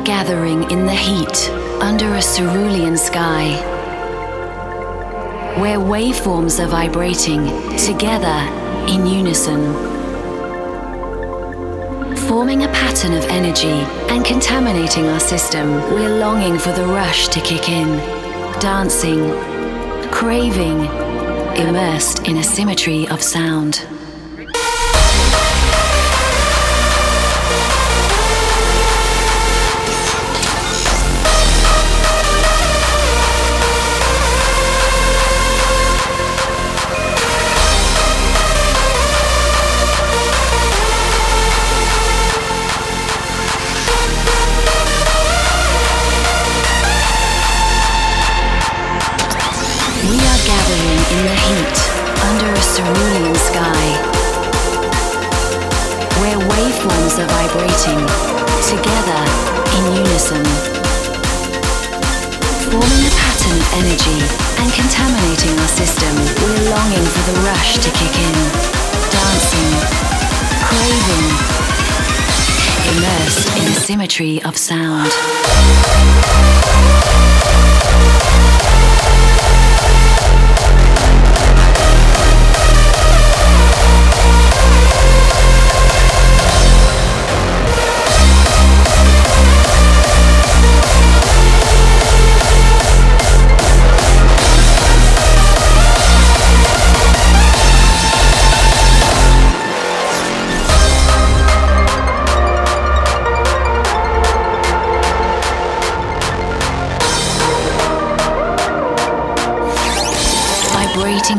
are gathering in the heat under a cerulean sky, where waveforms are vibrating together in unison, forming a pattern of energy and contaminating our system. We're longing for the rush to kick in, dancing, craving, immersed in a symmetry of sound.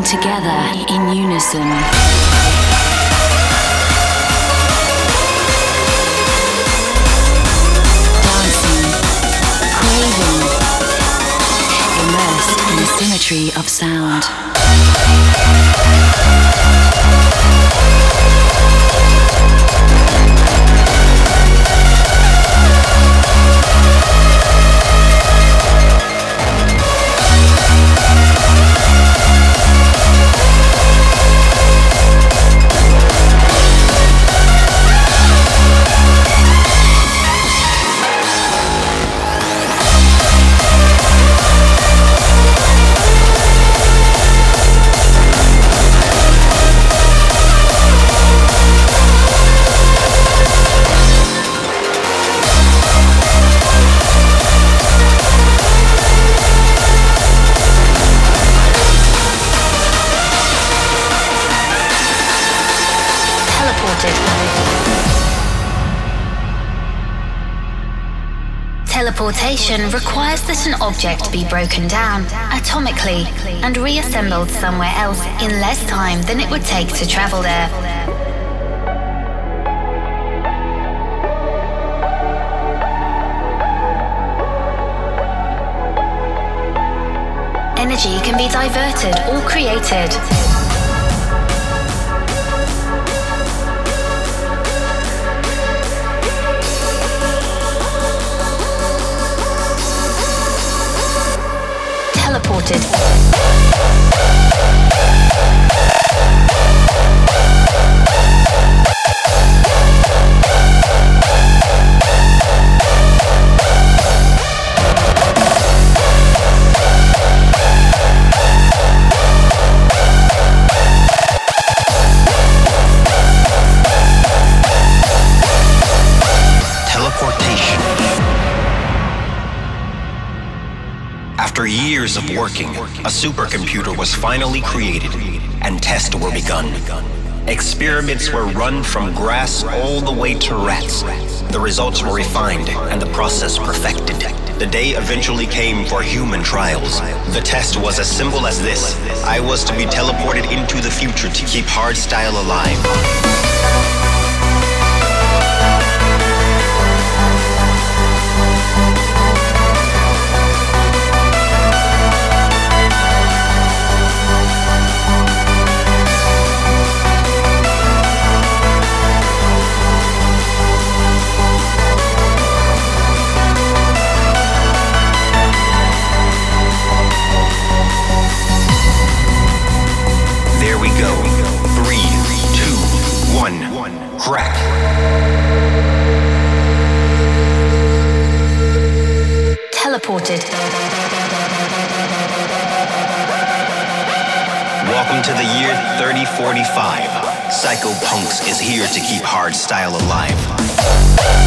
Together in unison. Dancing, craving, immersed in a symmetry of sound. Requires that an object be broken down atomically and reassembled somewhere else in less time than it would take to travel there. Energy can be diverted or created. Teleported. Working, a supercomputer was finally created and tests were begun. Experiments were run from grass all the way to rats. The results were refined and the process perfected. The day eventually came for human trials. The test was as simple as this I was to be teleported into the future to keep hardstyle alive. Welcome to the year 3045. Psyko Punkz is here to keep hardstyle alive.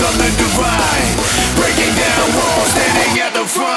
becoming divine, breaking down walls, standing at the front.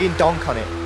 Banging donk on it.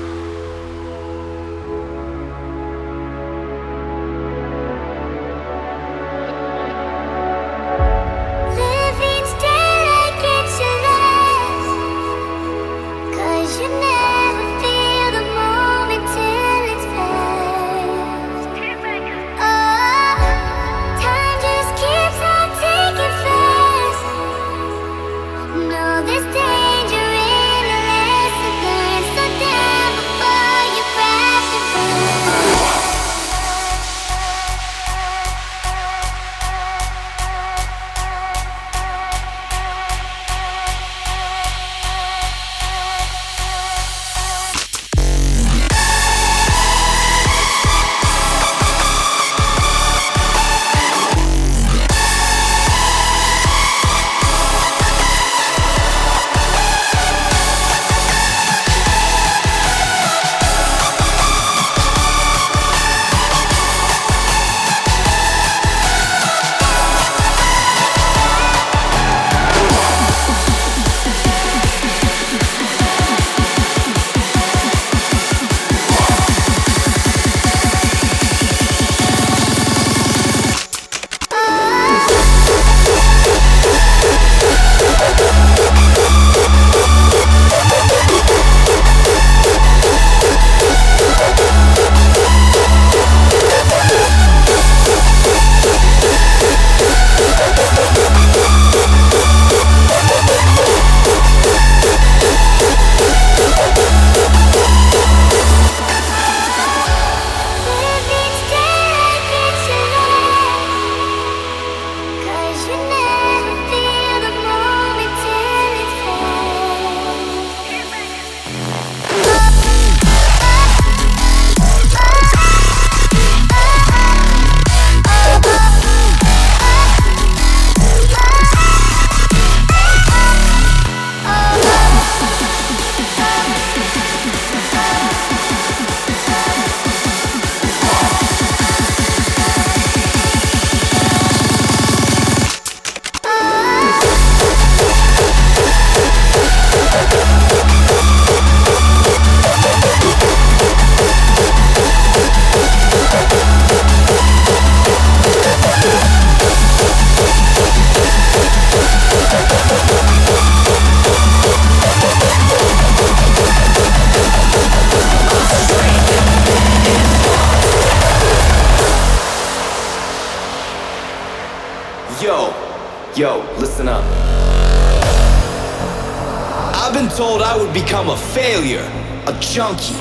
Failure, a junkie.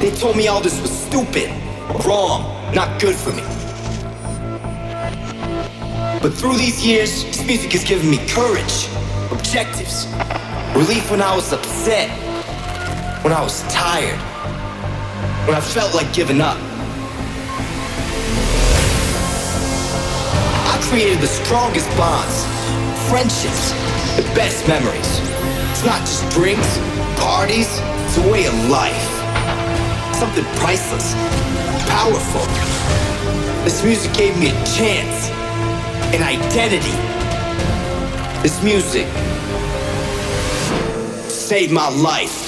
They told me all this was stupid, wrong, not good for me. But through these years, this music has given me courage, objectives, relief when I was upset, when I was tired, when I felt like giving up. I created the strongest bonds, friendships, the best memories. It's not just drinks, parties, it's a way of life. Something priceless, powerful. This music gave me a chance an identity. This music saved my life.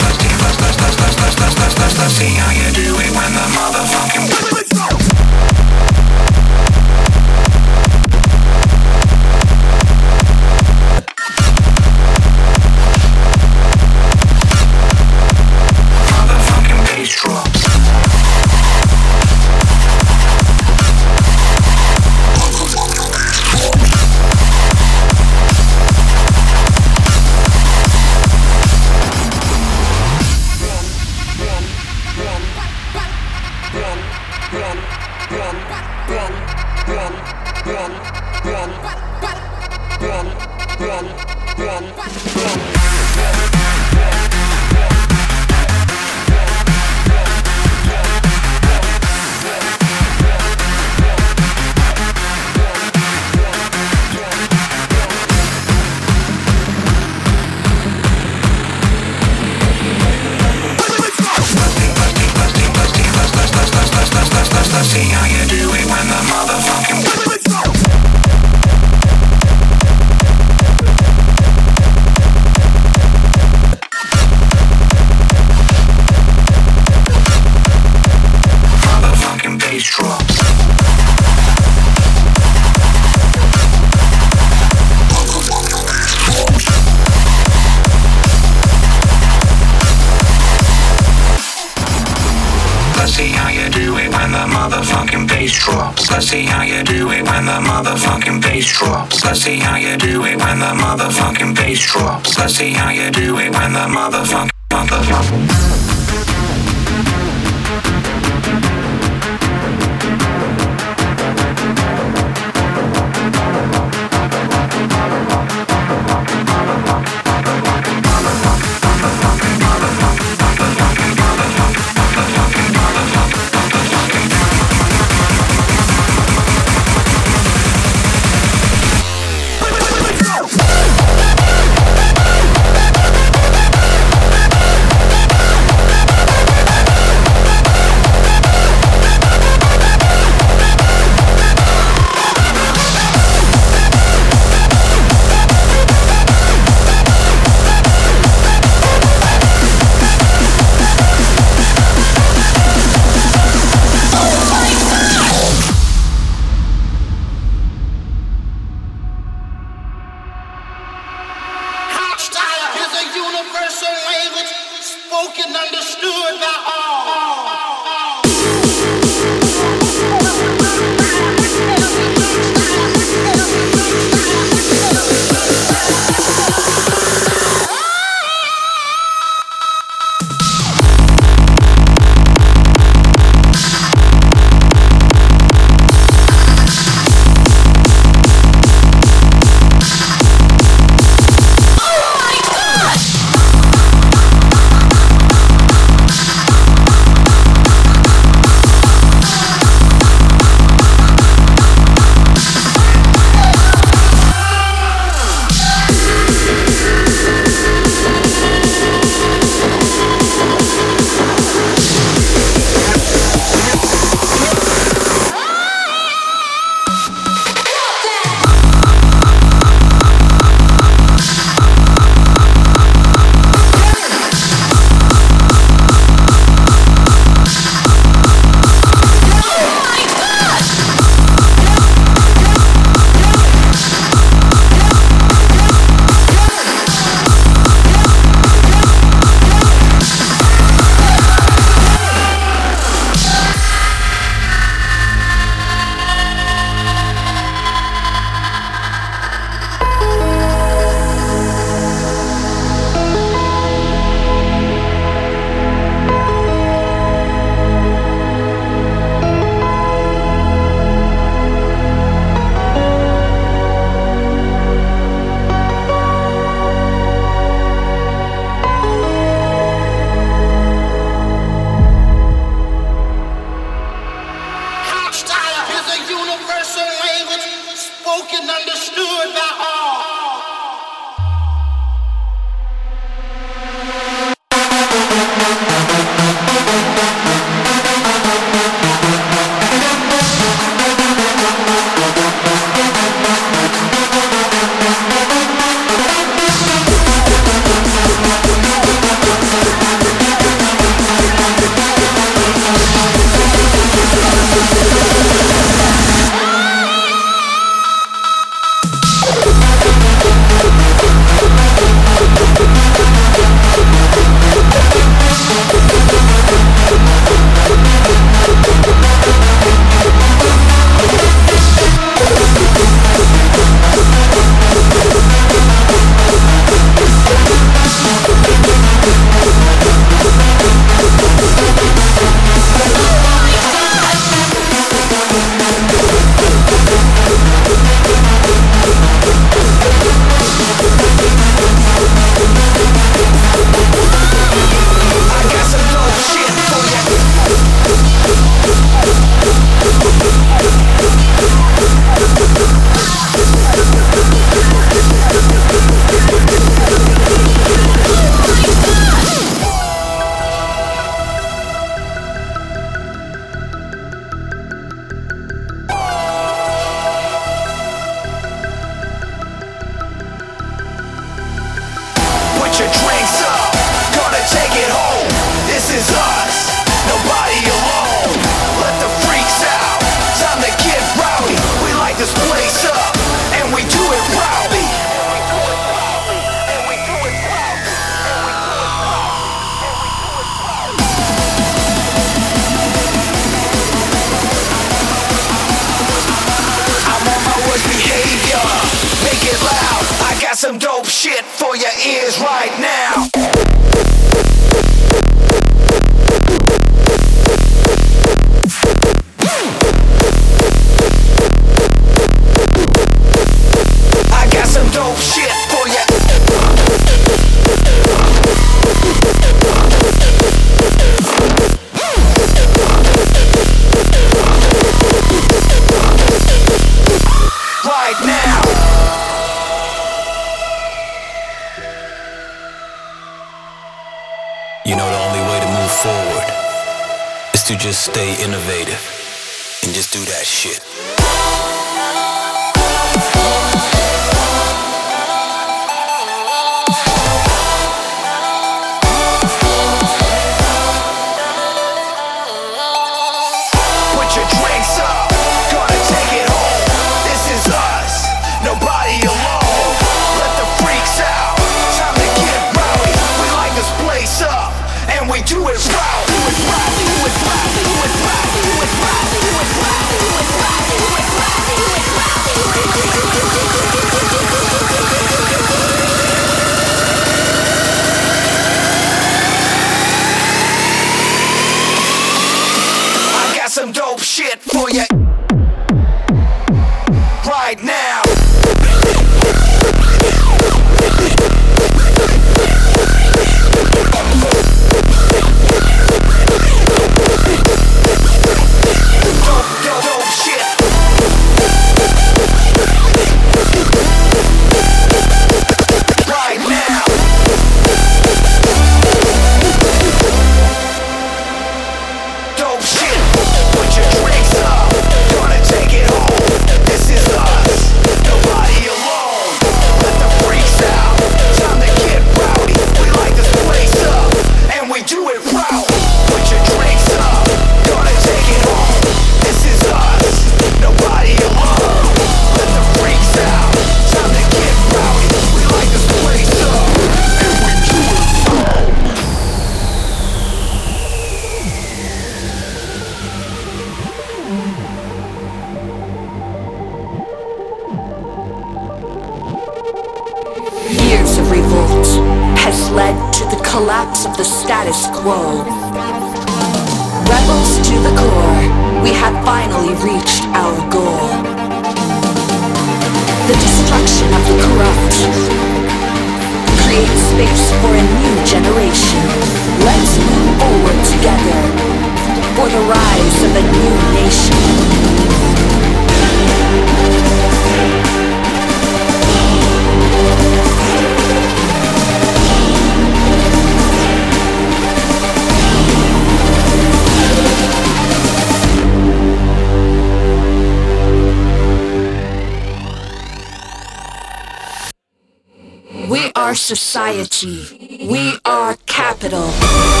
Society. We are capital.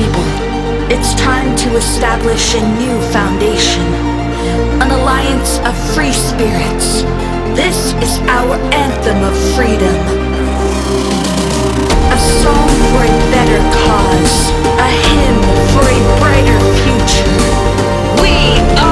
people. It's time to establish a new foundation, an alliance of free spirits. This is our anthem of freedom. A song for a better cause, a hymn for a brighter future. We are.